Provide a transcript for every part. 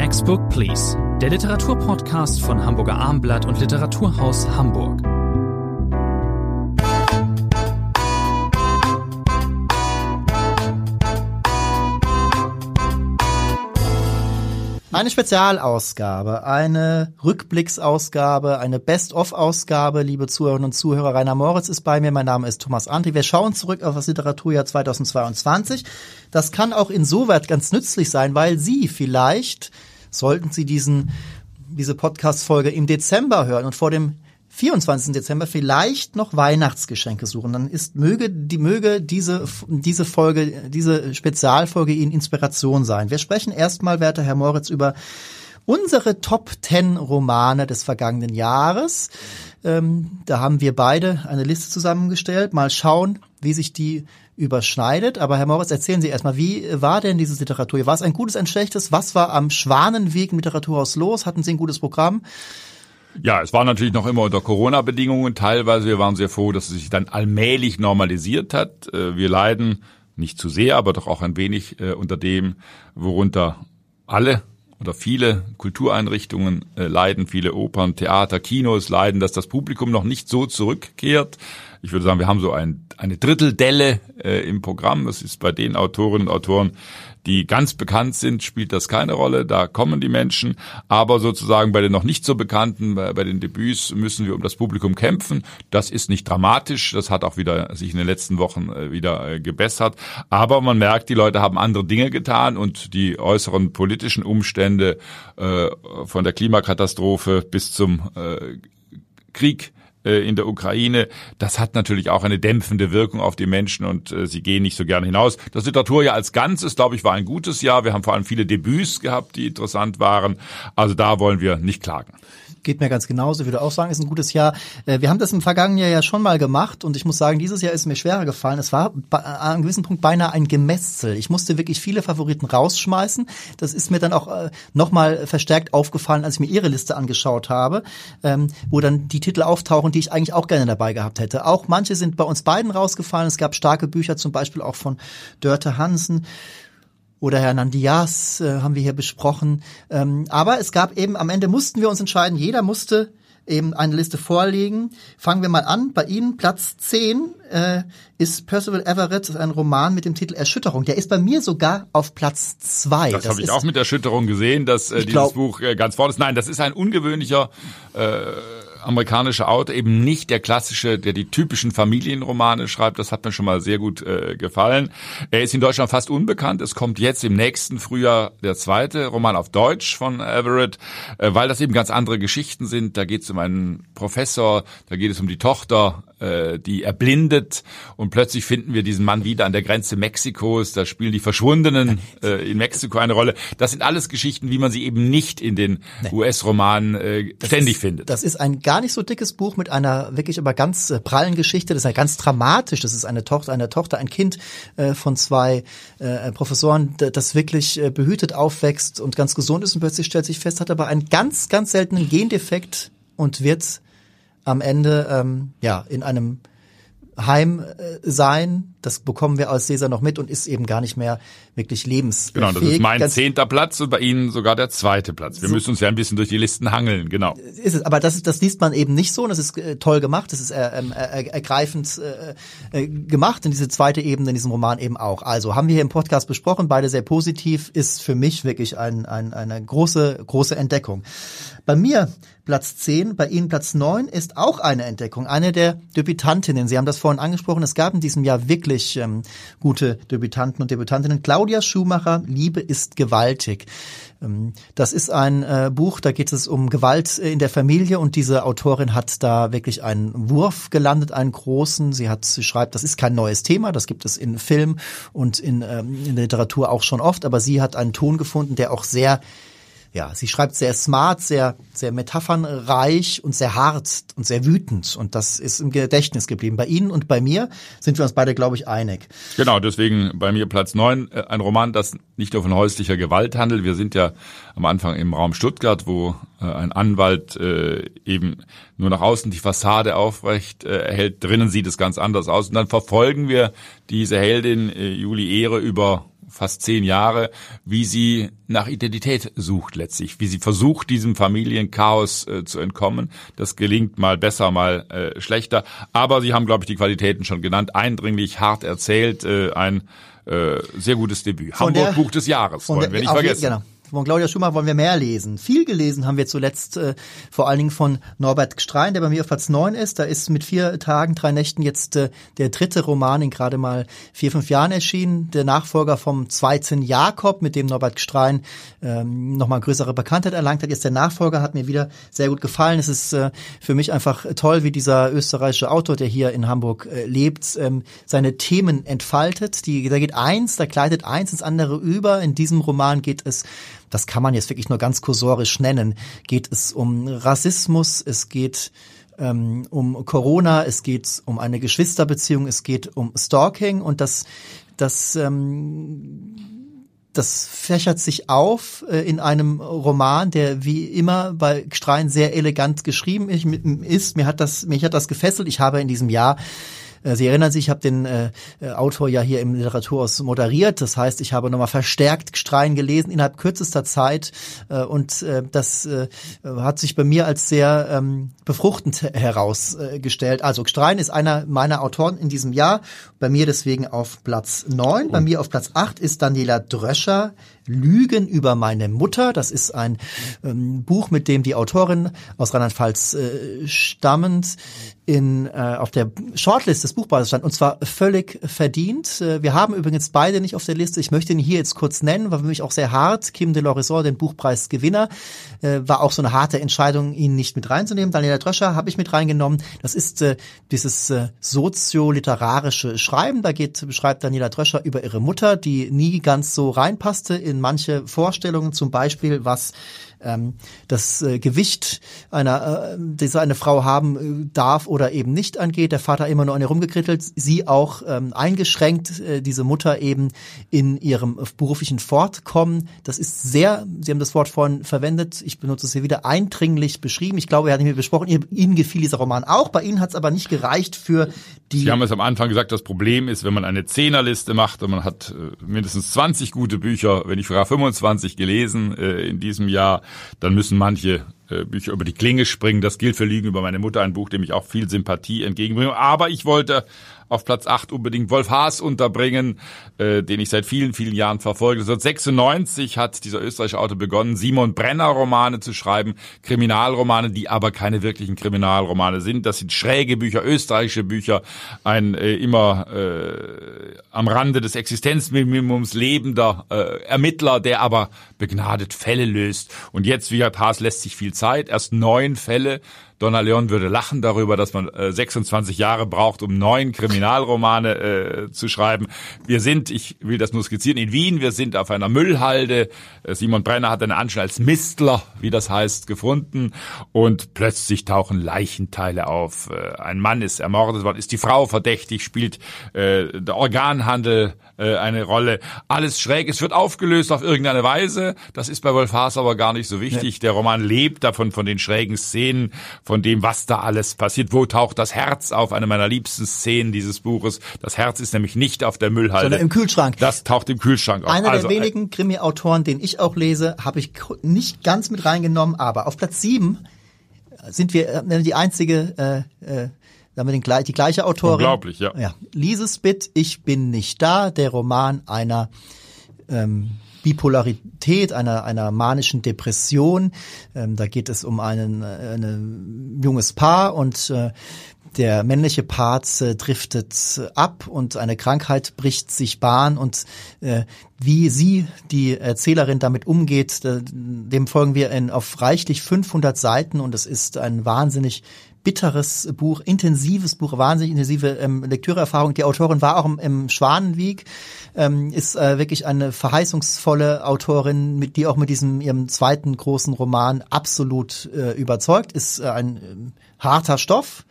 Next Book Please, der Literaturpodcast von Hamburger Armblatt und Literaturhaus Hamburg. Eine Spezialausgabe, eine Rückblicksausgabe, eine Best-of-Ausgabe, liebe Zuhörerinnen und Zuhörer. Rainer Moritz ist bei mir, mein Name ist Thomas Andri. Wir schauen zurück auf das Literaturjahr 2022. Das kann auch insoweit ganz nützlich sein, weil Sie vielleicht, sollten Sie diesen, diese Podcast-Folge im Dezember hören und vor dem 24. Dezember vielleicht noch Weihnachtsgeschenke suchen, dann ist möge die möge diese diese Folge diese Spezialfolge Ihnen Inspiration sein. Wir sprechen erstmal, werter Herr Moritz, über unsere Top 10 Romane des vergangenen Jahres. Ähm, da haben wir beide eine Liste zusammengestellt. Mal schauen, wie sich die überschneidet. Aber Herr Moritz, erzählen Sie erstmal, wie war denn dieses Literatur? War es ein gutes, ein schlechtes? Was war am Schwanenweg im Literaturhaus los? Hatten Sie ein gutes Programm? Ja, es war natürlich noch immer unter Corona-Bedingungen teilweise. Wir waren sehr froh, dass es sich dann allmählich normalisiert hat. Äh, wir leiden nicht zu sehr, aber doch auch ein wenig äh, unter dem, worunter alle oder viele Kultureinrichtungen äh, leiden, viele Opern, Theater, Kinos leiden, dass das Publikum noch nicht so zurückkehrt. Ich würde sagen, wir haben so ein, eine Dritteldelle äh, im Programm. Das ist bei den Autorinnen und Autoren, die ganz bekannt sind, spielt das keine Rolle. Da kommen die Menschen. Aber sozusagen bei den noch nicht so bekannten, bei, bei den Debüts müssen wir um das Publikum kämpfen. Das ist nicht dramatisch. Das hat auch wieder sich in den letzten Wochen äh, wieder äh, gebessert. Aber man merkt, die Leute haben andere Dinge getan und die äußeren politischen Umstände äh, von der Klimakatastrophe bis zum äh, Krieg in der Ukraine, das hat natürlich auch eine dämpfende Wirkung auf die Menschen und äh, sie gehen nicht so gerne hinaus. Das Literaturjahr als Ganzes, glaube ich, war ein gutes Jahr. Wir haben vor allem viele Debüts gehabt, die interessant waren. Also da wollen wir nicht klagen geht mir ganz genauso. Würde auch sagen, ist ein gutes Jahr. Äh, wir haben das im vergangenen Jahr ja schon mal gemacht und ich muss sagen, dieses Jahr ist mir schwerer gefallen. Es war an einem gewissen Punkt beinahe ein Gemetzel. Ich musste wirklich viele Favoriten rausschmeißen. Das ist mir dann auch äh, nochmal verstärkt aufgefallen, als ich mir ihre Liste angeschaut habe, ähm, wo dann die Titel auftauchen, die ich eigentlich auch gerne dabei gehabt hätte. Auch manche sind bei uns beiden rausgefallen. Es gab starke Bücher, zum Beispiel auch von Dörte Hansen oder Hernan Diaz äh, haben wir hier besprochen. Ähm, aber es gab eben, am Ende mussten wir uns entscheiden, jeder musste eben eine Liste vorlegen. Fangen wir mal an. Bei Ihnen Platz 10 äh, ist Percival Everett, ein Roman mit dem Titel Erschütterung. Der ist bei mir sogar auf Platz 2. Das, das habe ich auch mit Erschütterung gesehen, dass äh, dieses glaub, Buch äh, ganz vorne ist. Nein, das ist ein ungewöhnlicher äh, amerikanische Autor, eben nicht der klassische, der die typischen Familienromane schreibt. Das hat mir schon mal sehr gut äh, gefallen. Er ist in Deutschland fast unbekannt. Es kommt jetzt im nächsten Frühjahr der zweite Roman auf Deutsch von Everett, äh, weil das eben ganz andere Geschichten sind. Da geht es um einen Professor, da geht es um die Tochter äh, die erblindet und plötzlich finden wir diesen Mann wieder an der Grenze Mexikos, da spielen die Verschwundenen äh, in Mexiko eine Rolle. Das sind alles Geschichten, wie man sie eben nicht in den nee. US-Romanen äh, ständig ist, findet. Das ist ein gar nicht so dickes Buch mit einer wirklich aber ganz äh, prallen Geschichte. Das ist ja ganz dramatisch. Das ist eine Tochter, eine Tochter, ein Kind äh, von zwei äh, Professoren, das wirklich äh, behütet aufwächst und ganz gesund ist und plötzlich stellt sich fest, hat aber einen ganz, ganz seltenen Gendefekt und wird am Ende ähm, ja in einem Heim äh, sein. Das bekommen wir als Leser noch mit und ist eben gar nicht mehr wirklich lebensfähig. Genau, das ist mein Ganz zehnter Platz und bei Ihnen sogar der zweite Platz. Wir so müssen uns ja ein bisschen durch die Listen hangeln, genau. Ist es, aber das, das liest man eben nicht so und das ist äh, toll gemacht, das ist äh, ähm, äh, ergreifend äh, äh, gemacht und diese zweite Ebene in diesem Roman eben auch. Also haben wir hier im Podcast besprochen, beide sehr positiv, ist für mich wirklich ein, ein, eine große, große Entdeckung. Bei mir Platz 10, bei Ihnen Platz 9 ist auch eine Entdeckung, eine der Debütantinnen. Sie haben das vorhin angesprochen, es gab in diesem Jahr wirklich ähm, gute Debütanten und Debütantinnen. Claudia Schumacher, Liebe ist gewaltig. Ähm, das ist ein äh, Buch, da geht es um Gewalt in der Familie und diese Autorin hat da wirklich einen Wurf gelandet, einen großen. Sie hat, sie schreibt, das ist kein neues Thema, das gibt es in Film und in, ähm, in Literatur auch schon oft, aber sie hat einen Ton gefunden, der auch sehr ja, sie schreibt sehr smart, sehr, sehr metaphernreich und sehr hart und sehr wütend. Und das ist im Gedächtnis geblieben. Bei Ihnen und bei mir sind wir uns beide, glaube ich, einig. Genau, deswegen bei mir Platz neun äh, Ein Roman, das nicht nur von häuslicher Gewalt handelt. Wir sind ja am Anfang im Raum Stuttgart, wo äh, ein Anwalt äh, eben nur nach außen die Fassade aufrecht erhält. Drinnen sieht es ganz anders aus. Und dann verfolgen wir diese Heldin Julie Ehre über fast zehn Jahre, wie sie nach Identität sucht letztlich, wie sie versucht, diesem Familienchaos äh, zu entkommen. Das gelingt mal besser, mal äh, schlechter. Aber Sie haben, glaube ich, die Qualitäten schon genannt. Eindringlich, hart erzählt, äh, ein äh, sehr gutes Debüt. Von Hamburg der- Buch des Jahres, wollen wir nicht vergessen. Genau. Von Claudia Schumacher wollen wir mehr lesen. Viel gelesen haben wir zuletzt äh, vor allen Dingen von Norbert Gstrein, der bei mir auf Platz 9 ist. Da ist mit vier Tagen, drei Nächten jetzt äh, der dritte Roman in gerade mal vier, fünf Jahren erschienen. Der Nachfolger vom zweiten Jakob, mit dem Norbert Gstrein ähm, nochmal größere Bekanntheit erlangt hat. Jetzt der Nachfolger hat mir wieder sehr gut gefallen. Es ist äh, für mich einfach toll, wie dieser österreichische Autor, der hier in Hamburg äh, lebt, ähm, seine Themen entfaltet. Die, da geht eins, da gleitet eins ins andere über. In diesem Roman geht es das kann man jetzt wirklich nur ganz kursorisch nennen, geht es um Rassismus, es geht ähm, um Corona, es geht um eine Geschwisterbeziehung, es geht um Stalking und das, das ähm, das fächert sich auf äh, in einem Roman, der wie immer bei Strein sehr elegant geschrieben ist. Mir hat das, mich hat das gefesselt. Ich habe in diesem Jahr Sie erinnern sich, ich habe den äh, äh, Autor ja hier im Literaturhaus moderiert. Das heißt, ich habe nochmal verstärkt Strein gelesen innerhalb kürzester Zeit äh, und äh, das äh, hat sich bei mir als sehr ähm, befruchtend herausgestellt. Also Strein ist einer meiner Autoren in diesem Jahr, bei mir deswegen auf Platz neun. Bei mir auf Platz acht ist Daniela Dröscher, Lügen über meine Mutter. Das ist ein ähm, Buch, mit dem die Autorin aus Rheinland-Pfalz äh, stammend in, äh, auf der Shortlist des Buchpreises stand und zwar völlig verdient. Äh, wir haben übrigens beide nicht auf der Liste. Ich möchte ihn hier jetzt kurz nennen, war für mich auch sehr hart. Kim de Lorison, den Buchpreisgewinner, äh, war auch so eine harte Entscheidung, ihn nicht mit reinzunehmen. Daniela Dröscher habe ich mit reingenommen. Das ist äh, dieses äh, sozioliterarische Schreiben. Da geht, beschreibt Daniela Dröscher über ihre Mutter, die nie ganz so reinpasste in manche Vorstellungen, zum Beispiel was ähm, das äh, Gewicht einer, äh, das eine Frau haben äh, darf oder eben nicht angeht. Der Vater immer nur an ihr rumgekrittelt, sie auch ähm, eingeschränkt, äh, diese Mutter eben in ihrem beruflichen Fortkommen. Das ist sehr, Sie haben das Wort vorhin verwendet, ich benutze es hier wieder, eindringlich beschrieben. Ich glaube, er hat mit mir besprochen, Ihnen gefiel dieser Roman auch, bei Ihnen hat es aber nicht gereicht für die... Sie haben es am Anfang gesagt, das Problem ist, wenn man eine Zehnerliste macht und man hat äh, mindestens 20 gute Bücher, wenn ich sogar 25 gelesen äh, in diesem Jahr, dann müssen manche äh, Bücher über die Klinge springen. Das gilt für Lügen über meine Mutter, ein Buch, dem ich auch viel Sympathie entgegenbringe. Aber ich wollte auf Platz 8 unbedingt Wolf Haas unterbringen, äh, den ich seit vielen, vielen Jahren verfolge. 1996 hat dieser österreichische Autor begonnen, Simon Brenner Romane zu schreiben, Kriminalromane, die aber keine wirklichen Kriminalromane sind. Das sind schräge Bücher, österreichische Bücher, ein äh, immer äh, am Rande des Existenzminimums lebender äh, Ermittler, der aber begnadet Fälle löst. Und jetzt, wie hat Haas, lässt sich viel Zeit, erst neun Fälle. Donna Leon würde lachen darüber, dass man äh, 26 Jahre braucht, um neun Kriminalromane äh, zu schreiben. Wir sind, ich will das nur skizzieren, in Wien, wir sind auf einer Müllhalde. Äh, Simon Brenner hat eine Anstalt als Mistler, wie das heißt, gefunden und plötzlich tauchen Leichenteile auf. Äh, ein Mann ist ermordet worden, ist die Frau verdächtig, spielt äh, der Organhandel äh, eine Rolle. Alles schräg, es wird aufgelöst auf irgendeine Weise. Das ist bei Wolf Haas aber gar nicht so wichtig. Der Roman lebt davon, von den schrägen Szenen, von dem, was da alles passiert. Wo taucht das Herz auf? Eine meiner liebsten Szenen dieses Buches. Das Herz ist nämlich nicht auf der Müllhalde. Sondern im Kühlschrank. Das taucht im Kühlschrank auf. Einer also, der wenigen Krimi-Autoren, den ich auch lese, habe ich nicht ganz mit reingenommen, aber auf Platz sieben sind wir äh, die einzige, äh, äh, da haben wir die gleiche Autorin. Unglaublich, ja. ja. Liesesbitt, Ich bin nicht da, der Roman einer ähm, Bipolarität, einer, einer manischen Depression. Ähm, da geht es um einen, äh, ein junges Paar und äh, der männliche Part äh, driftet ab und eine Krankheit bricht sich Bahn und äh, wie sie, die Erzählerin, damit umgeht, äh, dem folgen wir in, auf reichlich 500 Seiten und es ist ein wahnsinnig bitteres Buch, intensives Buch, wahnsinnig intensive ähm, Lektüreerfahrung. Die Autorin war auch im, im Schwanenwieg, ähm, ist äh, wirklich eine verheißungsvolle Autorin, mit, die auch mit diesem ihrem zweiten großen Roman absolut äh, überzeugt, ist äh, ein ähm, harter Stoff.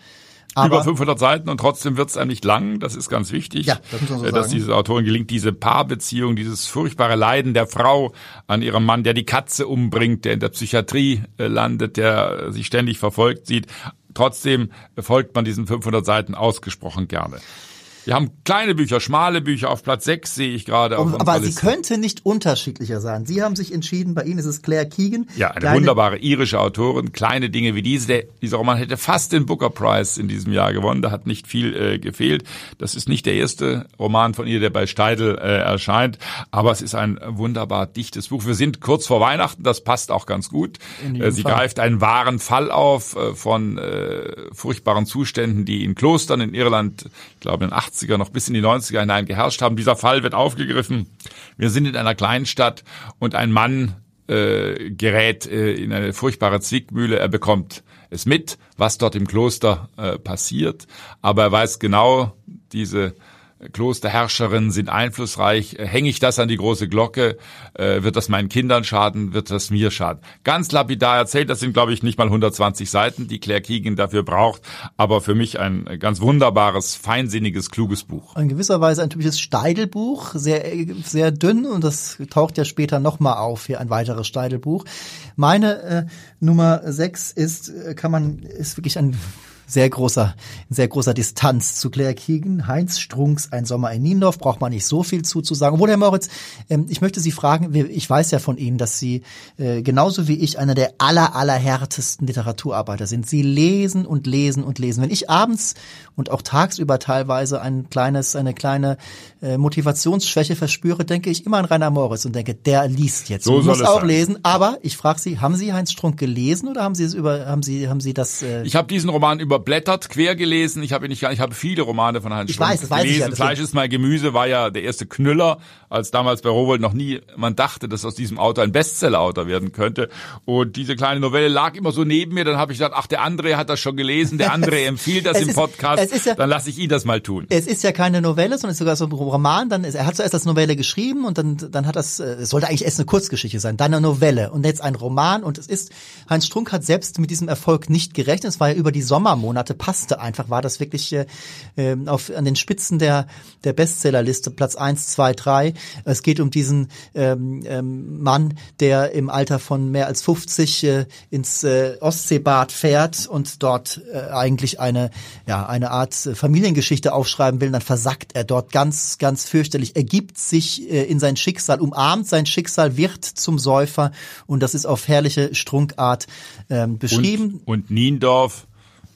Aber über 500 Seiten und trotzdem wird es einem nicht lang. Das ist ganz wichtig, Ja, das muss man so äh, dass sagen. diese Autorin gelingt, diese Paarbeziehung, dieses furchtbare Leiden der Frau an ihrem Mann, der die Katze umbringt, der in der Psychiatrie äh, landet, der äh, sie ständig verfolgt sieht. Trotzdem folgt man diesen 500 Seiten ausgesprochen gerne. Wir haben kleine Bücher, schmale Bücher. Auf Platz 6 sehe ich gerade. Auf aber sie könnte nicht unterschiedlicher sein. Sie haben sich entschieden, bei Ihnen ist es Claire Keegan. Ja, eine Kleine- wunderbare irische Autorin. Kleine Dinge wie diese. Der, dieser Roman hätte fast den Booker Prize in diesem Jahr gewonnen. Da hat nicht viel äh, gefehlt. Das ist nicht der erste Roman von ihr, der bei Steidel äh, erscheint. Aber es ist ein wunderbar dichtes Buch. Wir sind kurz vor Weihnachten. Das passt auch ganz gut. Äh, sie Fall. greift einen wahren Fall auf äh, von äh, furchtbaren Zuständen, die in Klostern in Irland, ich glaube in den 80er noch bis in die 90er hinein geherrscht haben. Dieser Fall wird aufgegriffen. Wir sind in einer kleinen Stadt und ein Mann äh, gerät äh, in eine furchtbare Zwickmühle. Er bekommt es mit, was dort im Kloster äh, passiert, aber er weiß genau, diese Klosterherrscherinnen sind einflussreich. Äh, Hänge ich das an die große Glocke? Äh, wird das meinen Kindern schaden? Wird das mir schaden? Ganz lapidar erzählt. Das sind, glaube ich, nicht mal 120 Seiten, die Claire Keegan dafür braucht. Aber für mich ein ganz wunderbares, feinsinniges, kluges Buch. in gewisser Weise ein typisches Steidelbuch, sehr sehr dünn und das taucht ja später nochmal auf hier ein weiteres Steidelbuch. Meine äh, Nummer sechs ist äh, kann man ist wirklich ein sehr großer, sehr großer Distanz zu Claire Keegan. Heinz Strunks, Ein Sommer in Niendorf, braucht man nicht so viel zuzusagen. Obwohl, Herr Moritz, ähm, ich möchte Sie fragen, ich weiß ja von Ihnen, dass Sie äh, genauso wie ich einer der aller, allerhärtesten Literaturarbeiter sind. Sie lesen und lesen und lesen. Wenn ich abends und auch tagsüber teilweise ein kleines, eine kleine äh, Motivationsschwäche verspüre, denke ich immer an Rainer Moritz und denke, der liest jetzt. So muss auch sein. lesen. Aber ich frage Sie, haben Sie Heinz Strunk gelesen oder haben Sie es über, haben Sie, haben Sie das? Äh, Ich habe diesen Roman überblättert, quer gelesen. Ich habe ihn nicht gar, ich habe viele Romane von Ich Strunk weiß, das weiß ich ja, Fleisch ist mein Gemüse war ja der erste Knüller, als damals bei Rowold noch nie man dachte, dass aus diesem Autor ein Bestseller-Autor werden könnte. Und diese kleine Novelle lag immer so neben mir. Dann habe ich gedacht, ach, der andere hat das schon gelesen, der andere empfiehlt das im ist- Podcast. ja- dann lasse ich ihn das mal tun. Es ist ja keine Novelle, sondern es ist sogar so ein Roman. Dann ist, er hat zuerst das Novelle geschrieben und dann, dann hat das, äh, es sollte eigentlich erst eine Kurzgeschichte sein, dann eine Novelle und jetzt ein Roman. Und es ist, Heinz Strunk hat selbst mit diesem Erfolg nicht gerechnet. Es war ja über die Sommermonate, passte einfach, war das wirklich äh, äh, auf, an den Spitzen der, der Bestsellerliste, Platz eins, zwei, drei. Es geht um diesen ähm, ähm, Mann, der im Alter von mehr als 50 äh, ins äh, Ostseebad fährt und dort äh, eigentlich eine, ja, eine Art äh, Familiengeschichte aufschreiben will. Dann versackt er dort ganz, ganz fürchterlich, ergibt sich äh, in sein Schicksal, umarmt sein Schicksal, wird zum Säufer und das ist auf herrliche Strunkart ähm, beschrieben. Und, und Niendorf.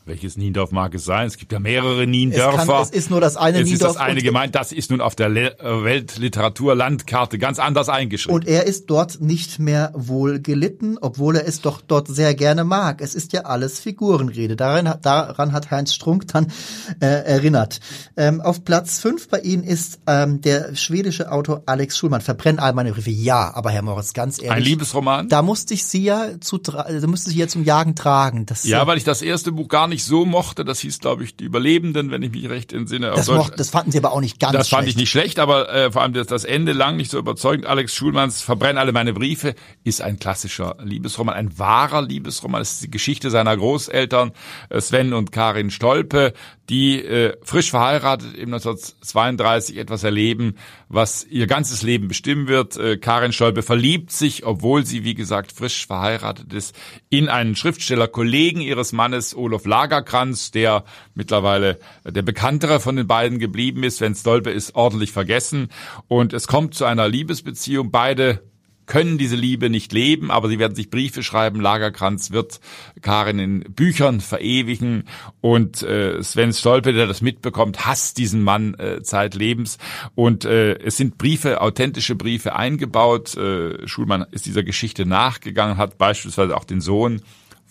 Welches Niendorf mag es sein? Es gibt ja mehrere es, Niendörfer. kann, es ist nur das eine Es ist Niendorf das eine gemeint. Das ist nun auf der Le äh, Weltliteraturlandkarte ganz anders eingeschrieben. Und er ist dort nicht mehr wohl gelitten, obwohl er es doch dort sehr gerne mag. Es ist ja alles Figurenrede. Daran, hat- daran hat Heinz Strunk dann äh, erinnert. Ähm, auf Platz fünf bei Ihnen ist ähm, der schwedische Autor Alex Schulmann. Verbrennen all meine Briefe. Ja, aber Herr Moritz, ganz ehrlich. Ein Liebesroman? Da musste ich Sie ja zu, da musste ich Sie ja zum Jagen tragen. Das, Ja, weil ich das erste Buch gar nicht so mochte. Das hieß, glaube ich, Die Überlebenden, wenn ich mich recht entsinne. Das, Deutsch. mocht, das fanden Sie aber auch nicht ganz Das fand schlecht. ich nicht schlecht, aber äh, vor allem das, das Ende lang nicht so überzeugend. Alex Schulmanns Verbrenn alle meine Briefe ist ein klassischer Liebesroman, ein wahrer Liebesroman. Es ist die Geschichte seiner Großeltern äh, Sven und Karin Stolpe, die äh, frisch verheiratet im 1932 etwas erleben, was ihr ganzes Leben bestimmen wird. Äh, Karin Stolpe verliebt sich, obwohl sie, wie gesagt, frisch verheiratet ist, in einen Schriftsteller, Kollegen ihres Mannes, Olof Lagerkranz, der mittlerweile der bekanntere von den beiden geblieben ist. Sven Stolpe ist ordentlich vergessen. Und es kommt zu einer Liebesbeziehung. Beide können diese Liebe nicht leben, aber sie werden sich Briefe schreiben. Lagerkranz wird Karin in Büchern verewigen und äh, Sven Stolpe, der das mitbekommt, hasst diesen Mann äh, zeitlebens. Und äh, es sind Briefe, authentische Briefe eingebaut. Äh, Schulmann ist dieser Geschichte nachgegangen, hat beispielsweise auch den Sohn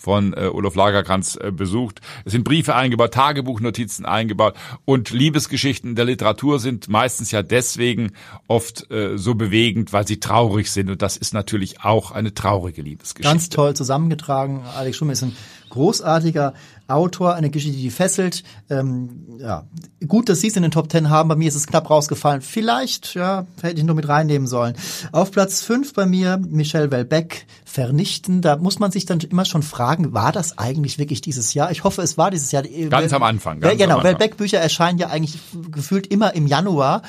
von äh, Olof Lagerkranz äh, besucht. Es sind Briefe eingebaut, Tagebuchnotizen eingebaut und Liebesgeschichten der Literatur sind meistens ja deswegen oft äh, so bewegend, weil sie traurig sind und das ist natürlich auch eine traurige Liebesgeschichte. Ganz toll zusammengetragen. Alex Schulmann ist ein großartiger Autor, eine Geschichte, die fesselt. Ähm, ja, gut, dass Sie es in den Top Ten haben. Bei mir ist es knapp rausgefallen. Vielleicht, ja, hätte ich nur mit reinnehmen sollen. Auf Platz fünf bei mir Michel Welbeck, Vernichten. Da muss man sich dann immer schon fragen, war das eigentlich wirklich dieses Jahr? Ich hoffe, es war dieses Jahr. Ganz am Anfang, ganz ja, genau. Welbeck-Bücher erscheinen ja eigentlich gefühlt immer im Januar.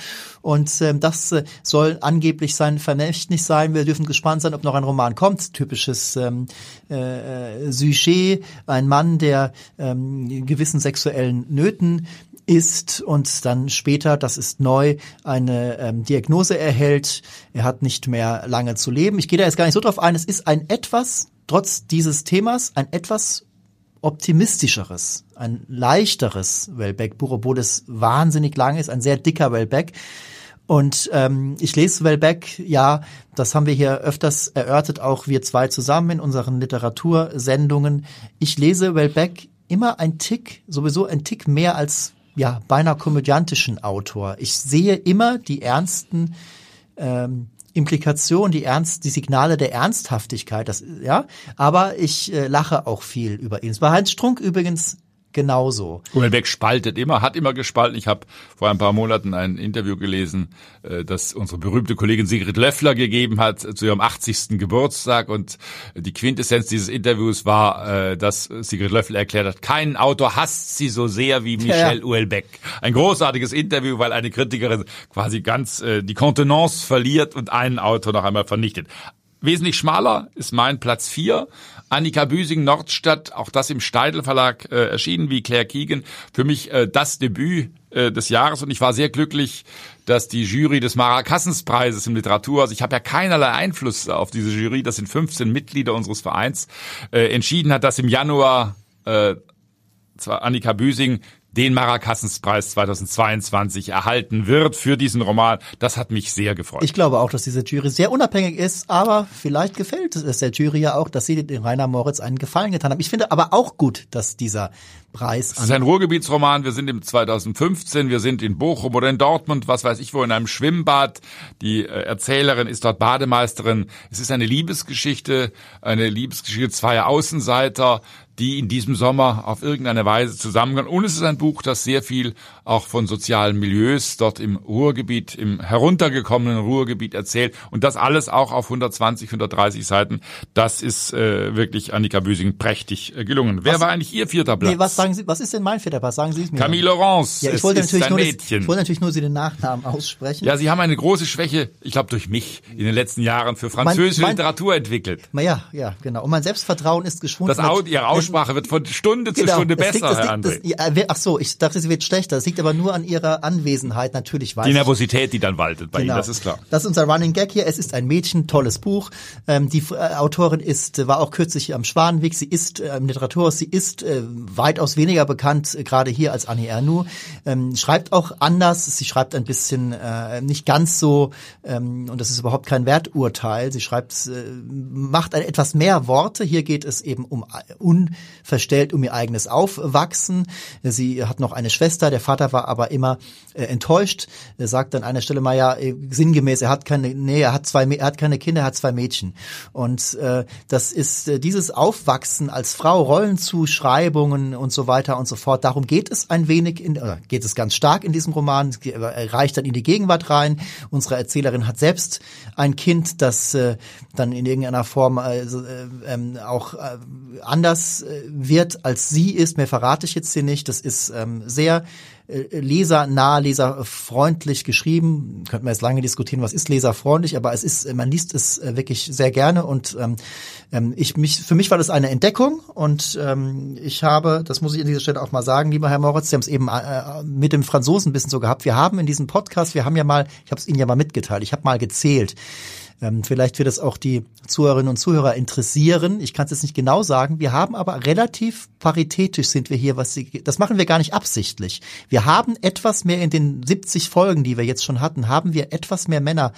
Und ähm, das äh, soll angeblich sein Vermächtnis sein. Wir dürfen gespannt sein, ob noch ein Roman kommt. Typisches ähm, äh, äh, Sujet, ein Mann, der ähm, gewissen sexuellen Nöten ist und dann später, das ist neu, eine ähm, Diagnose erhält. Er hat nicht mehr lange zu leben. Ich gehe da jetzt gar nicht so drauf ein. Es ist ein etwas, trotz dieses Themas, ein etwas optimistischeres, ein leichteres Wellbeck-Buch, obwohl es wahnsinnig lang ist, ein sehr dicker Wellbeck. Und ähm, ich lese Wellbeck, ja, das haben wir hier öfters erörtert, auch wir zwei zusammen in unseren Literatursendungen. Ich lese Wellbeck immer ein Tick, sowieso ein Tick mehr als ja beinahe komödiantischen Autor. Ich sehe immer die ernsten ähm, Implikationen, die ernst, die Signale der Ernsthaftigkeit, das ja, aber ich äh, lache auch viel über ihn. Es war Heinz Strunk übrigens genauso. Hülbeck spaltet immer, hat immer gespalten. Ich habe vor ein paar Monaten ein Interview gelesen, äh, das unsere berühmte Kollegin Sigrid Löffler gegeben hat zu ihrem 80. Geburtstag und die Quintessenz dieses Interviews war, äh, dass Sigrid Löffler erklärt hat, kein Autor hasst sie so sehr wie Michel ja. Houellebecq. Ein großartiges Interview, weil eine Kritikerin quasi ganz äh, die Kontenance verliert und einen Autor noch einmal vernichtet. Wesentlich schmaler ist mein Platz vier Annika Büsing, Nordstadt, auch das im Steidel Verlag äh, erschienen, wie Claire Keegan. Für mich äh, das Debüt äh, des Jahres und ich war sehr glücklich, dass die Jury des Marakassens-Preises im Literatur, also ich habe ja keinerlei Einfluss auf diese Jury, das sind 15 Mitglieder unseres Vereins, äh, entschieden hat, dass im Januar äh, zwar Annika Büsing den Marakassenspreis 2022 erhalten wird für diesen Roman. Das hat mich sehr gefreut. Ich glaube auch, dass diese Jury sehr unabhängig ist, aber vielleicht gefällt es der Jury ja auch, dass sie den Rainer Moritz einen Gefallen getan haben. Ich finde aber auch gut, dass dieser Preis. Es ist ein Ruhrgebietsroman. Wir sind im 2015. Wir sind in Bochum oder in Dortmund, was weiß ich wo, in einem Schwimmbad. Die äh, Erzählerin ist dort Bademeisterin. Es ist eine Liebesgeschichte, eine Liebesgeschichte zweier Außenseiter, die in diesem Sommer auf irgendeine Weise zusammenkommen. Und es ist ein Buch, das sehr viel auch von sozialen Milieus dort im Ruhrgebiet, im heruntergekommenen Ruhrgebiet erzählt. Und das alles auch auf 120, 130 Seiten. Das ist äh, wirklich Annika Büsing prächtig äh, gelungen. Wer was, war eigentlich Ihr vierter Platz? Nee, was sagen Sie, was ist denn mein vierter Platz? Sagen Sie es mir. Camille Laurence. Ja, ich wollte natürlich nur Das, ich wollte natürlich nur Sie den Nachnamen aussprechen. Ja, Sie haben eine große Schwäche, ich glaube durch mich, in den letzten Jahren für französische mein, mein, Literatur entwickelt. Ja, ja, genau. Und mein Selbstvertrauen ist geschwunden. Das Audio, Ihre Aussprache wird von Stunde zu genau, Stunde besser, liegt, Herr André. Das, ach so, ich dachte, sie wird schlechter. Das liegt aber nur an Ihrer Anwesenheit, natürlich weiß Die Nervosität, die dann waltet bei genau. Ihnen, das ist klar. Das ist unser Running Gag hier. Es ist ein Mädchen, tolles Buch. Ähm, die äh, Autorin ist, war auch kürzlich hier am Schwanenweg. Sie ist äh, im Literaturhaus, sie ist äh, weitaus weniger bekannt, äh, gerade hier als Annie Ernu. Ähm, schreibt auch anders. Sie schreibt ein bisschen äh, nicht ganz so, ähm, und das ist überhaupt kein Werturteil. Sie schreibt, äh, macht etwas mehr Worte. Hier geht es eben um äh, unverstellt um ihr eigenes Aufwachsen. Sie hat noch eine Schwester. Der Vater war aber immer äh, enttäuscht. Er sagt an einer Stelle mal ja äh, sinngemäß, er hat keine, nee, er hat zwei, er hat keine Kinder, er hat zwei Mädchen. Und äh, das ist äh, dieses Aufwachsen als Frau, Rollenzuschreibungen und so weiter und so fort. Darum geht es ein wenig, in, oder geht es ganz stark in diesem Roman. Er reicht dann in die Gegenwart rein. Unsere Erzählerin hat selbst ein Kind, das äh, dann in irgendeiner Form also, äh, äh, auch äh, anders äh, wird als sie ist. Mehr verrate ich jetzt hier nicht. Das ist ähm, sehr äh, lesernah, leserfreundlich geschrieben. Könnten wir jetzt lange diskutieren, was ist leserfreundlich, aber es ist, man liest es äh, wirklich sehr gerne und ähm, ähm, ich mich, für mich war das eine Entdeckung und ähm, ich habe, das muss ich an dieser Stelle auch mal sagen, lieber Herr Moritz, Sie haben es eben äh, mit dem Franzosen ein bisschen so gehabt. Wir haben in diesem Podcast, wir haben ja mal, ich habe es Ihnen ja mal mitgeteilt, ich habe mal gezählt. Ähm, vielleicht wird es auch die Zuhörerinnen und Zuhörer interessieren. Ich kann es jetzt nicht genau sagen. Wir haben aber relativ paritätisch sind wir hier, was sie, das machen wir gar nicht absichtlich. Wir haben etwas mehr in den 70 Folgen, die wir jetzt schon hatten, haben wir etwas mehr Männer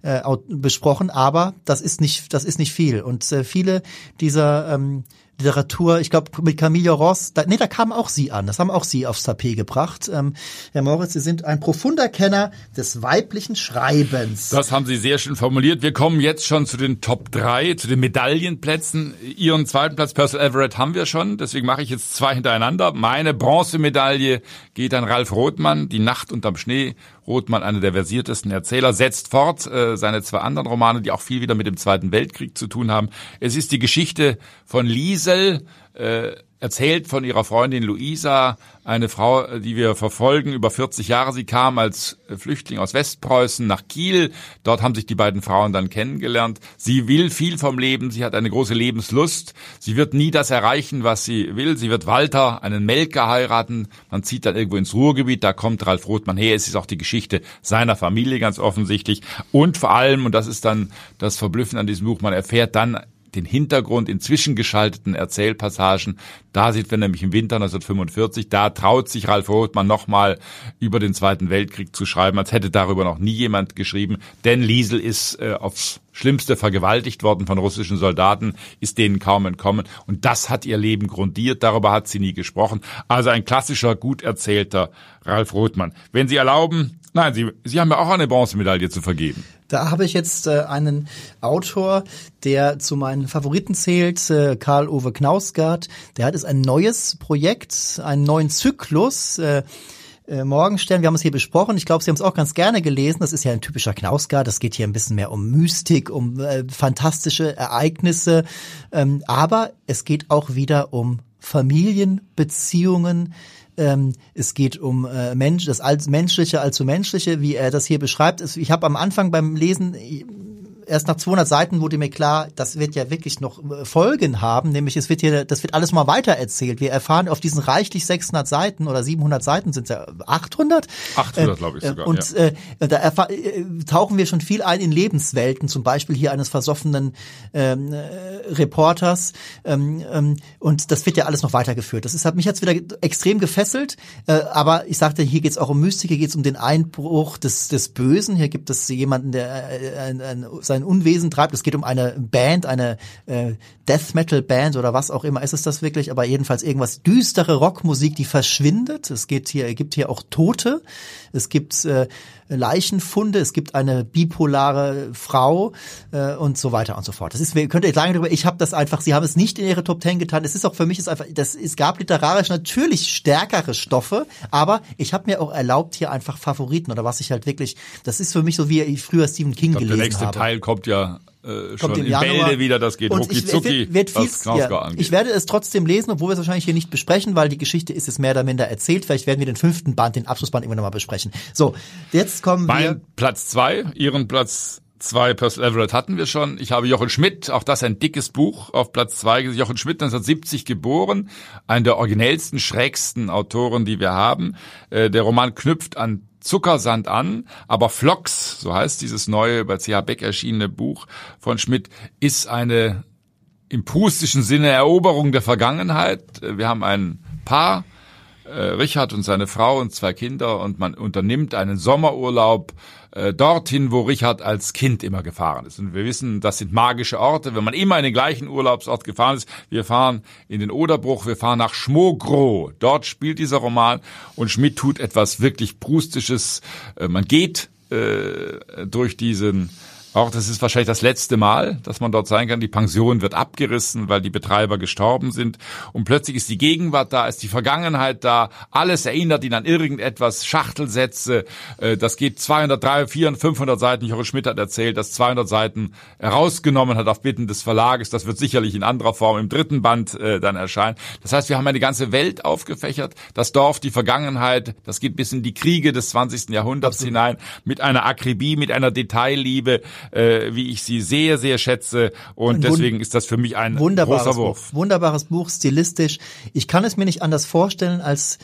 äh, besprochen, aber das ist nicht, das ist nicht viel. Und äh, viele dieser ähm, Literatur, ich glaube mit Camille Ross, da, nee, da kam auch Sie an, das haben auch Sie aufs Tapet gebracht. Ähm, Herr Moritz, Sie sind ein profunder Kenner des weiblichen Schreibens. Das haben Sie sehr schön formuliert. Wir kommen jetzt schon zu den Top 3, zu den Medaillenplätzen. Ihren zweiten Platz, Percival Everett, haben wir schon, deswegen mache ich jetzt zwei hintereinander. Meine Bronzemedaille geht an Ralf Rothmann, Die Nacht unterm Schnee Rothmann, einer der versiertesten Erzähler, setzt fort äh, seine zwei anderen Romane, die auch viel wieder mit dem Zweiten Weltkrieg zu tun haben. Es ist die Geschichte von Liesel äh, erzählt von ihrer Freundin Luisa, eine Frau, die wir verfolgen, über 40 Jahre. Sie kam als Flüchtling aus Westpreußen nach Kiel. Dort haben sich die beiden Frauen dann kennengelernt. Sie will viel vom Leben. Sie hat eine große Lebenslust. Sie wird nie das erreichen, was sie will. Sie wird Walter, einen Melker, heiraten. Man zieht dann irgendwo ins Ruhrgebiet. Da kommt Ralf Rothmann her. Es ist auch die Geschichte seiner Familie ganz offensichtlich. Und vor allem, und das ist dann das Verblüffende an diesem Buch, man erfährt dann den Hintergrund in zwischengeschalteten Erzählpassagen. Da sieht wir nämlich im Winter 1945, da traut sich Ralf Rothmann nochmal über den Zweiten Weltkrieg zu schreiben, als hätte darüber noch nie jemand geschrieben. Denn Liesel ist äh, aufs Schlimmste vergewaltigt worden von russischen Soldaten, ist denen kaum entkommen. Und das hat ihr Leben grundiert, darüber hat sie nie gesprochen. Also ein klassischer, gut erzählter Ralf Rothmann. Wenn Sie erlauben, nein, Sie, Sie haben ja auch eine Bronzemedaille zu vergeben. Da habe ich jetzt äh, einen Autor, der zu meinen Favoriten zählt, äh, Karl-Ove Knausgard. Der hat jetzt ein neues Projekt, einen neuen Zyklus. Äh, äh, Morgenstern, wir haben es hier besprochen. Ich glaube, Sie haben es auch ganz gerne gelesen. Das ist ja ein typischer Knausgard. Das geht hier ein bisschen mehr um Mystik, um äh, fantastische Ereignisse. Ähm, aber es geht auch wieder um Familienbeziehungen, ähm, es geht um äh, Mensch, das als Menschliche, allzu Menschliche, wie er das hier beschreibt. Ich habe am Anfang beim Lesen erst nach 200 Seiten wurde mir klar, das wird ja wirklich noch äh, Folgen haben, nämlich es wird hier, das wird alles mal weiter erzählt. Wir erfahren auf diesen reichlich 600 Seiten oder 700 Seiten sind es ja 800? 800 äh, glaube ich sogar. Und ja. äh, da äh, tauchen wir schon viel ein in Lebenswelten, zum Beispiel hier eines versoffenen ähm, äh, Reporters. Ähm, ähm, und das wird ja alles noch weitergeführt. Das ist, hat mich jetzt wieder extrem gefesselt. Äh, aber ich sagte, hier geht es auch um Mystik, hier geht es um den Einbruch des, des Bösen. Hier gibt es jemanden, der äh, ein, ein, sein Unwesen treibt. Es geht um eine Band, eine äh, Death Metal Band oder was auch immer ist es das wirklich, aber jedenfalls irgendwas düstere Rockmusik, die verschwindet. Es geht hier, gibt hier auch Tote. Es gibt äh, Leichenfunde, es gibt eine bipolare Frau äh, und so weiter und so fort. Das ist, wir könnt ihr lange darüber, ich habe das einfach, sie haben es nicht in ihre Top Ten getan. Es ist auch für mich ist einfach, das, es gab literarisch natürlich stärkere Stoffe, aber ich habe mir auch erlaubt, hier einfach Favoriten oder was ich halt wirklich, das ist für mich so, wie ich früher Stephen King ich glaub, gelesen habe. Der nächste habe. Teil kommt ja äh, schon in Januar. Bälde wieder, das geht rucki zucki, wird, wird viel, ja, Ich werde es trotzdem lesen, obwohl wir es wahrscheinlich hier nicht besprechen, weil die Geschichte ist jetzt mehr oder minder erzählt. Vielleicht werden wir den fünften Band, den Abschlussband irgendwann nochmal besprechen. So, jetzt kommen mein wir... Platz zwei, Ihren Platz zwei Personal Everett hatten wir schon. Ich habe Jochen Schmidt, auch das ein dickes Buch, auf Platz zwei. Jochen Schmidt 1970 geboren, einer der originellsten, schrägsten Autoren, die wir haben. Äh, der Roman knüpft an Zuckersand an, aber Flocks, so heißt dieses neue bei CH Beck erschienene Buch von Schmidt, ist eine im pustischen Sinne Eroberung der Vergangenheit. Wir haben ein Paar, äh, Richard und seine Frau und zwei Kinder und man unternimmt einen Sommerurlaub äh, dorthin, wo Richard als Kind immer gefahren ist. Und wir wissen, das sind magische Orte. Wenn man immer in den gleichen Urlaubsort gefahren ist, wir fahren in den Oderbruch, wir fahren nach Schmogro. Dort spielt dieser Roman und Schmidt tut etwas wirklich Prustisches. Äh, man geht äh, durch diesen auch das ist wahrscheinlich das letzte Mal, dass man dort sein kann. Die Pension wird abgerissen, weil die Betreiber gestorben sind. Und plötzlich ist die Gegenwart da, ist die Vergangenheit da. Alles erinnert ihn an irgendetwas, Schachtelsätze. Äh, das geht 200, 300, 400, 500 Seiten. Jochen Schmidt hat erzählt, dass 200 Seiten herausgenommen hat auf Bitten des Verlages. Das wird sicherlich in anderer Form im dritten Band äh, dann erscheinen. Das heißt, wir haben eine ganze Welt aufgefächert. Das Dorf, die Vergangenheit, das geht bis in die Kriege des 20. Jahrhunderts Absolut. hinein. Mit einer Akribie, mit einer Detailliebe äh, wie ich sie sehr, sehr schätze. Und ein deswegen ist das für mich ein großer Wurf. Buch. Wunderbares Buch, stilistisch. Ich kann es mir nicht anders vorstellen, als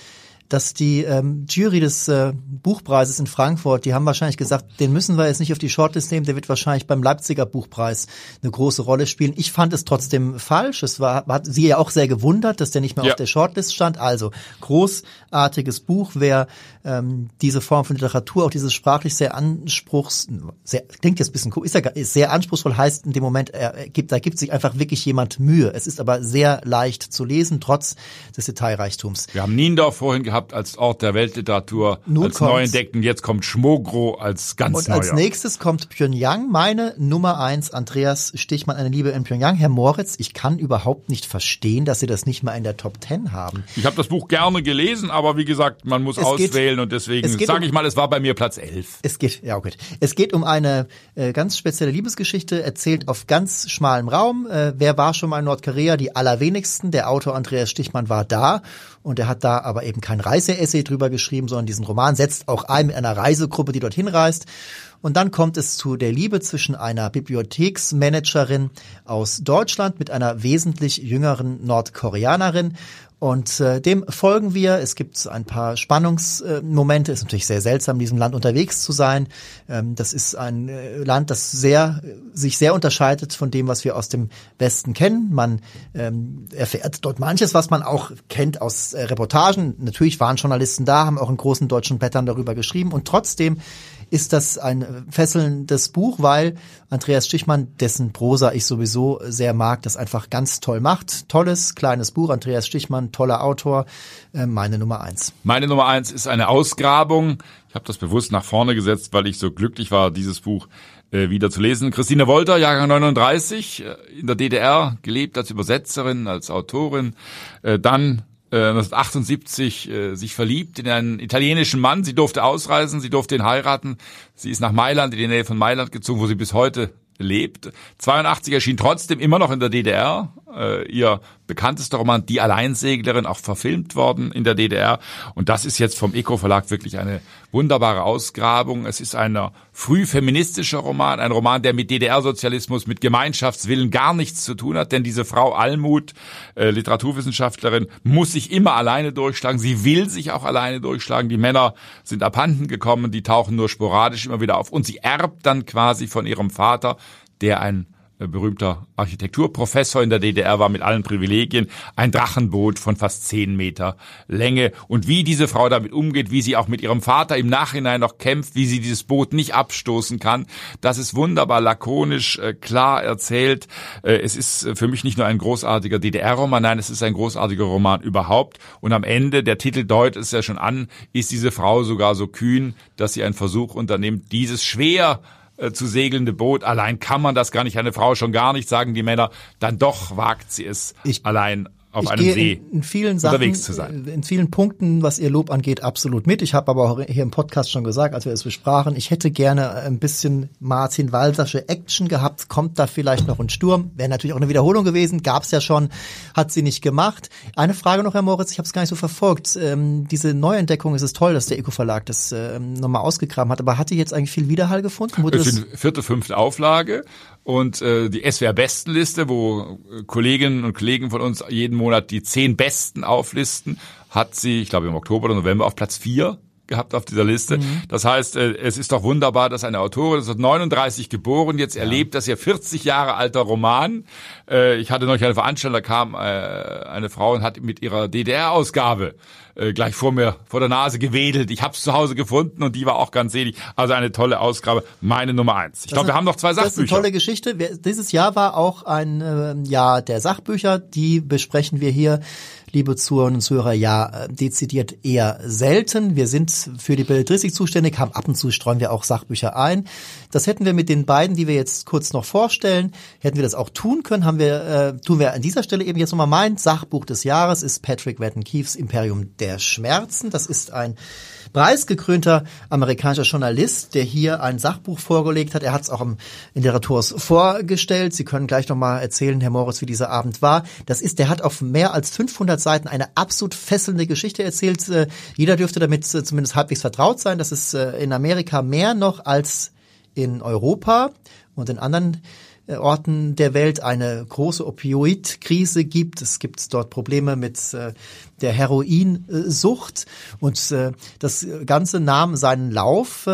dass die ähm, Jury des äh, Buchpreises in Frankfurt, die haben wahrscheinlich gesagt, den müssen wir jetzt nicht auf die Shortlist nehmen, der wird wahrscheinlich beim Leipziger Buchpreis eine große Rolle spielen. Ich fand es trotzdem falsch. Es war, hat sie ja auch sehr gewundert, dass der nicht mehr ja. auf der Shortlist stand. Also großartiges Buch. Wer ähm, diese Form von Literatur, auch dieses sprachlich sehr anspruchs, sehr, klingt jetzt ein bisschen cool, ist ja ist sehr anspruchsvoll, heißt in dem Moment, er gibt, da gibt sich einfach wirklich jemand Mühe. Es ist aber sehr leicht zu lesen, trotz des Detailreichtums. Wir haben Niendorf vorhin gehabt gehabt als Ort der Weltliteratur, Nun als kommt's. neu jetzt kommt Schmogro als ganz Und neuer. als nächstes kommt Pyongyang, meine Nummer eins, Andreas Stichmann, eine Liebe in Pyongyang. Herr Moritz, ich kann überhaupt nicht verstehen, dass Sie das nicht mal in der Top Ten haben. Ich habe das Buch gerne gelesen, aber wie gesagt, man muss Es geht- auswählen und deswegen es geht sage um- ich mal, es war bei mir Platz 11. Es geht, ja gut. Es geht um eine äh, ganz spezielle Liebesgeschichte, erzählt auf ganz schmalem Raum. Äh, wer war schon mal in Nordkorea? Die allerwenigsten. Der Autor Andreas Stichmann war da und er hat da aber eben kein Reiseessay drüber geschrieben, sondern diesen Roman setzt auch ein mit einer Reisegruppe, die dorthin reist. Und dann kommt es zu der Liebe zwischen einer Bibliotheksmanagerin aus Deutschland mit einer wesentlich jüngeren Nordkoreanerin. Und äh, dem folgen wir. Es gibt ein paar Spannungsmomente. Es ist natürlich sehr seltsam, in diesem Land unterwegs zu sein. Ähm, das ist ein äh, Land, das sehr, sich sehr unterscheidet von dem, was wir aus dem Westen kennen. Man ähm, erfährt dort manches, was man auch kennt aus äh, Reportagen. Natürlich waren Journalisten da, haben auch in großen deutschen Blättern darüber geschrieben. Und trotzdem ist das ein fesselndes Buch, weil Andreas Stichmann, dessen Prosa ich sowieso sehr mag, das einfach ganz toll macht. Tolles, kleines Buch. Andreas Stichmann, toller Autor. Äh, meine Nummer eins. Meine Nummer eins ist eine Ausgrabung. Ich habe das bewusst nach vorne gesetzt, weil ich so glücklich war, dieses Buch äh, wieder zu lesen. Christine Wolter, Jahrgang 39, äh, in der DDR gelebt als Übersetzerin, als Autorin, dann 1978 äh, sich verliebt in einen italienischen Mann. Sie durfte ausreisen, sie durfte ihn heiraten. Sie ist nach Mailand, in die Nähe von Mailand gezogen, wo sie bis heute lebt. 82 erschien trotzdem immer noch in der DDR. Äh, ihr bekanntester Roman Die Alleinseglerin, auch verfilmt worden in der DDR. Und das ist jetzt vom Eco Verlag wirklich eine wunderbare Ausgrabung. Es ist ein früh feministischer Roman, ein Roman, der mit DDR-Sozialismus, mit Gemeinschaftswillen gar nichts zu tun hat, denn diese Frau Almut, äh, Literaturwissenschaftlerin, muss sich immer alleine durchschlagen. Sie will sich auch alleine durchschlagen. Die Männer sind abhanden gekommen, die tauchen nur sporadisch immer wieder auf und sie erbt dann quasi von ihrem Vater, der ein berühmter Architekturprofessor in der DDR war mit allen Privilegien, ein Drachenboot von fast zehn Meter Länge und wie diese Frau damit umgeht, wie sie auch mit ihrem Vater im Nachhinein noch kämpft, wie sie dieses Boot nicht abstoßen kann, das ist wunderbar lakonisch, äh, klar erzählt. Äh, Es ist äh, für mich nicht nur ein großartiger DDR-Roman, nein, es ist ein großartiger Roman überhaupt und am Ende, der Titel deutet es ja schon an, ist diese Frau sogar so kühn, dass sie einen Versuch unternimmt, dieses schwer äh, zu segelnde Boot. Allein kann man das gar nicht, eine Frau schon gar nicht, sagen die Männer. Dann doch wagt sie es Ich- allein auf ich einem gehe See in, in vielen Sachen, unterwegs zu sein. in vielen Punkten, was ihr Lob angeht, absolut mit. Ich habe aber auch hier im Podcast schon gesagt, als wir es besprachen, ich hätte gerne ein bisschen Martin Walsersche Action gehabt. Kommt da vielleicht noch ein Sturm? Wäre natürlich auch eine Wiederholung gewesen, gab's ja schon, hat sie nicht gemacht. Eine Frage noch, Herr Moritz, ich habe es gar nicht so verfolgt. Ähm, diese Neuentdeckung, es ist toll, dass der Eco-Verlag das ähm, nochmal ausgegraben hat, aber hat die jetzt eigentlich viel Widerhall gefunden? Wurde Es das, sind vierte, fünfte Auflage und äh, die SWR-Bestenliste, wo äh, Kolleginnen und Kollegen von uns jeden Monat die zehn Besten auflisten, hat sie, ich glaube im Oktober oder November, auf Platz vier gehabt auf dieser Liste. Das heißt, äh, es ist doch wunderbar, dass eine Autorin, 1939 geboren, jetzt erlebt, dass ihr 40 Jahre alter Roman, äh, ich hatte neulich eine Veranstaltung, da kam äh, eine Frau und hat mit ihrer DDR-Ausgabe äh, gleich vor mir, vor der Nase gewedelt. Ich habe es zu Hause gefunden und die war auch ganz selig. Also eine tolle Ausgabe, meine Nummer eins. Ich glaube, wir haben noch zwei Das ist eine Sachbücher. tolle Geschichte. Wir- Dieses Jahr war auch ein äh, Jahr der Sachbücher. Die besprechen wir hier, liebe Zuhörerinnen und Zuhörer, ja äh, dezidiert eher selten. Wir sind für die Belletristik zuständig, haben ab und zu streuen wir auch Sachbücher ein. Das hätten wir mit den beiden, die wir jetzt kurz noch vorstellen, hätten wir das auch tun können. Haben wir, äh, tun wir an dieser Stelle eben jetzt nochmal. Mein Sachbuch des Jahres ist Patrick Watton Keefes Imperium der Schmerzen. Das ist ein preisgekrönter amerikanischer Journalist, der hier ein Sachbuch vorgelegt hat. Er hat es auch im in Literaturs vorgestellt. Sie können gleich nochmal erzählen, Herr Moritz, wie dieser Abend war. Das ist, der hat auf mehr als 500 Seiten eine absolut fesselnde Geschichte erzählt. Äh, Jeder dürfte damit äh, zumindest halbwegs vertraut sein. Das ist äh, in Amerika mehr noch als in Europa und in anderen Orten der Welt eine große Opioidkrise gibt. Es gibt dort Probleme mit der Heroinsucht und das Ganze nahm seinen Lauf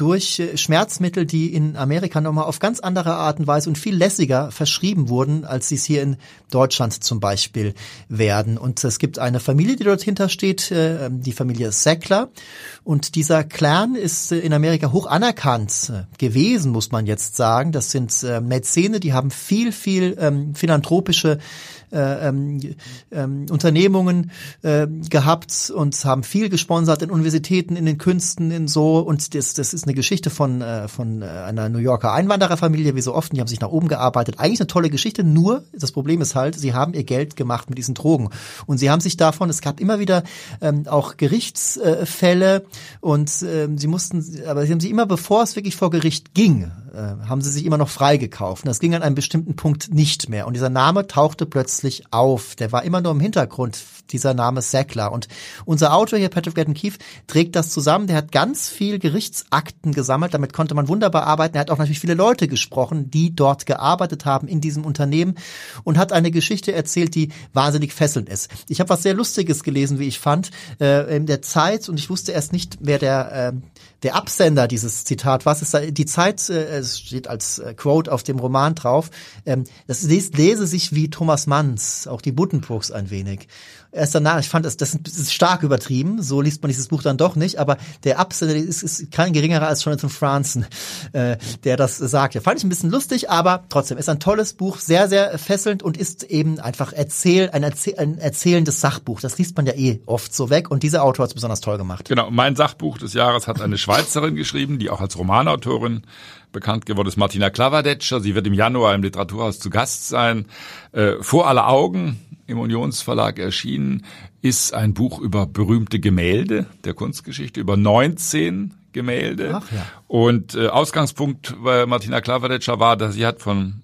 durch äh, Schmerzmittel, die in Amerika nochmal auf ganz andere Art und Weise und viel lässiger verschrieben wurden, als sie es hier in Deutschland zum Beispiel werden. Und es gibt eine Familie, die dort hintersteht, äh, die Familie Sackler. Und dieser Clan ist in Amerika hoch anerkannt gewesen, muss man jetzt sagen. Das sind Mäzene, die haben viel, viel ähm, philanthropische äh, ähm, ähm, Unternehmungen äh, gehabt und haben viel gesponsert in Universitäten, in den Künsten, in so. Und das, das ist eine Geschichte von äh, von äh, einer New Yorker Einwandererfamilie, wie so oft, die haben sich nach oben gearbeitet. Eigentlich eine tolle Geschichte, nur das Problem ist halt, sie haben ihr Geld gemacht mit diesen Drogen. Und sie haben sich davon, es gab immer wieder ähm, auch Gerichtsfälle. Und ähm, sie mussten, aber sie haben sie immer, bevor es wirklich vor Gericht ging, äh, haben sie sich immer noch freigekauft. Das ging an einem bestimmten Punkt nicht mehr. Und dieser Name tauchte plötzlich plötzlich auf. Der war immer nur im Hintergrund, dieser Name Sackler. Und unser Autor hier, Patrick Gatton Keefe, trägt das zusammen. Der hat ganz viel Gerichtsakten gesammelt. Damit konnte man wunderbar arbeiten. Er hat auch natürlich viele Leute gesprochen, die dort gearbeitet haben in diesem Unternehmen und hat eine Geschichte erzählt, die wahnsinnig fesselnd ist. Ich habe was sehr Lustiges gelesen, wie ich fand, äh, in der Zeit und ich wusste erst nicht, wer der, äh, der Absender dieses Zitat, was ist da, die Zeit, äh, es steht als äh, Quote auf dem Roman drauf, ähm, das lese, lese sich wie Thomas Manns, auch die Buddenbrooks ein wenig erst danach, ich fand das, das ist stark übertrieben, so liest man dieses Buch dann doch nicht, aber der Absender ist, ist kein geringerer als Jonathan Franzen, äh, der das sagt. Ja, fand ich ein bisschen lustig, aber trotzdem ist ein tolles Buch, sehr, sehr fesselnd und ist eben einfach erzähl, ein, erzähl, ein erzählendes Sachbuch. Das liest man ja eh oft so weg und dieser Autor hat es besonders toll gemacht. Genau, mein Sachbuch des Jahres hat eine Schweizerin geschrieben, die auch als Romanautorin bekannt geworden ist, Martina Klavadetscher. Sie wird im Januar im Literaturhaus zu Gast sein. Äh, vor aller Augen im Unionsverlag erschienen, ist ein Buch über berühmte Gemälde der Kunstgeschichte, über 19 Gemälde. Ach, ja. Und äh, Ausgangspunkt bei Martina Klavadetscher war, dass sie hat von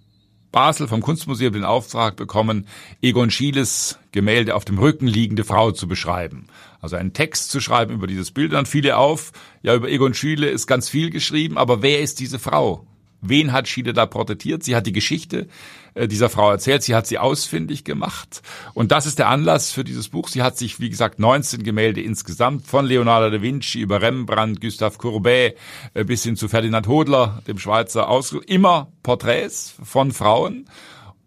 Basel vom Kunstmuseum den Auftrag bekommen, Egon Schieles Gemälde auf dem Rücken liegende Frau zu beschreiben. Also einen Text zu schreiben über dieses Bild. Dann fiel ihr auf, ja, über Egon Schiele ist ganz viel geschrieben, aber wer ist diese Frau? Wen hat Schiele da porträtiert? Sie hat die Geschichte äh, dieser Frau erzählt. Sie hat sie ausfindig gemacht. Und das ist der Anlass für dieses Buch. Sie hat sich, wie gesagt, 19 Gemälde insgesamt von Leonardo da Vinci über Rembrandt, Gustave Courbet äh, bis hin zu Ferdinand Hodler, dem Schweizer, ausgesucht. Immer Porträts von Frauen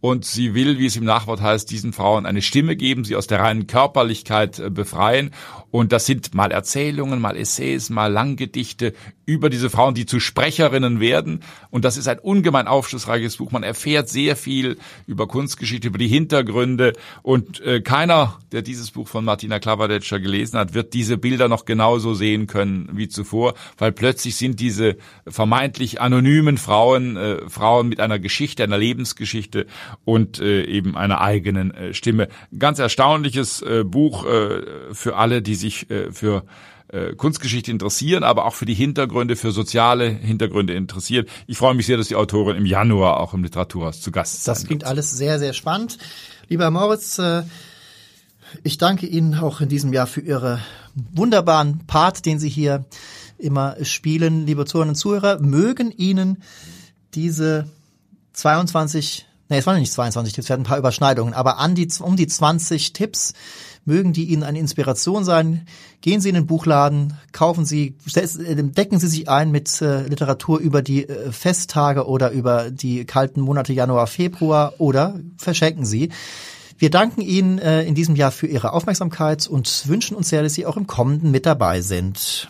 und sie will, wie es im Nachwort heißt, diesen Frauen eine Stimme geben, sie aus der reinen Körperlichkeit äh, befreien. Und das sind mal Erzählungen, mal Essays, mal Langgedichte über diese Frauen, die zu Sprecherinnen werden. Und das ist ein ungemein aufschlussreiches Buch. Man erfährt sehr viel über Kunstgeschichte, über die Hintergründe. Und äh, keiner, der dieses Buch von Martina Klavadetscher gelesen hat, wird diese Bilder noch genauso sehen können wie zuvor, weil plötzlich sind diese vermeintlich anonymen Frauen, äh, Frauen mit einer Geschichte, einer Lebensgeschichte und äh, eben einer eigenen äh, Stimme. Ganz erstaunliches äh, Buch äh, für alle, die sich äh, für äh, Kunstgeschichte interessieren, aber auch für die Hintergründe, für soziale Hintergründe interessieren. Ich freue mich sehr, dass die Autorin im Januar auch im Literaturhaus zu Gast ist. Das klingt wird. alles sehr, sehr spannend. Lieber Moritz, äh, ich danke Ihnen auch in diesem Jahr für Ihre wunderbaren Part, den Sie hier immer spielen. Liebe Zuhörerinnen und Zuhörer, mögen Ihnen diese 22 Nee, es waren nicht 22 Tipps, wir hatten ein paar Überschneidungen, aber an die, um die 20 Tipps mögen die Ihnen eine Inspiration sein. Gehen Sie in den Buchladen, kaufen Sie, decken Sie sich ein mit äh, Literatur über die äh, Festtage oder über die kalten Monate Januar, Februar oder verschenken Sie. Wir danken Ihnen äh, in diesem Jahr für Ihre Aufmerksamkeit und wünschen uns sehr, dass Sie auch im kommenden mit dabei sind.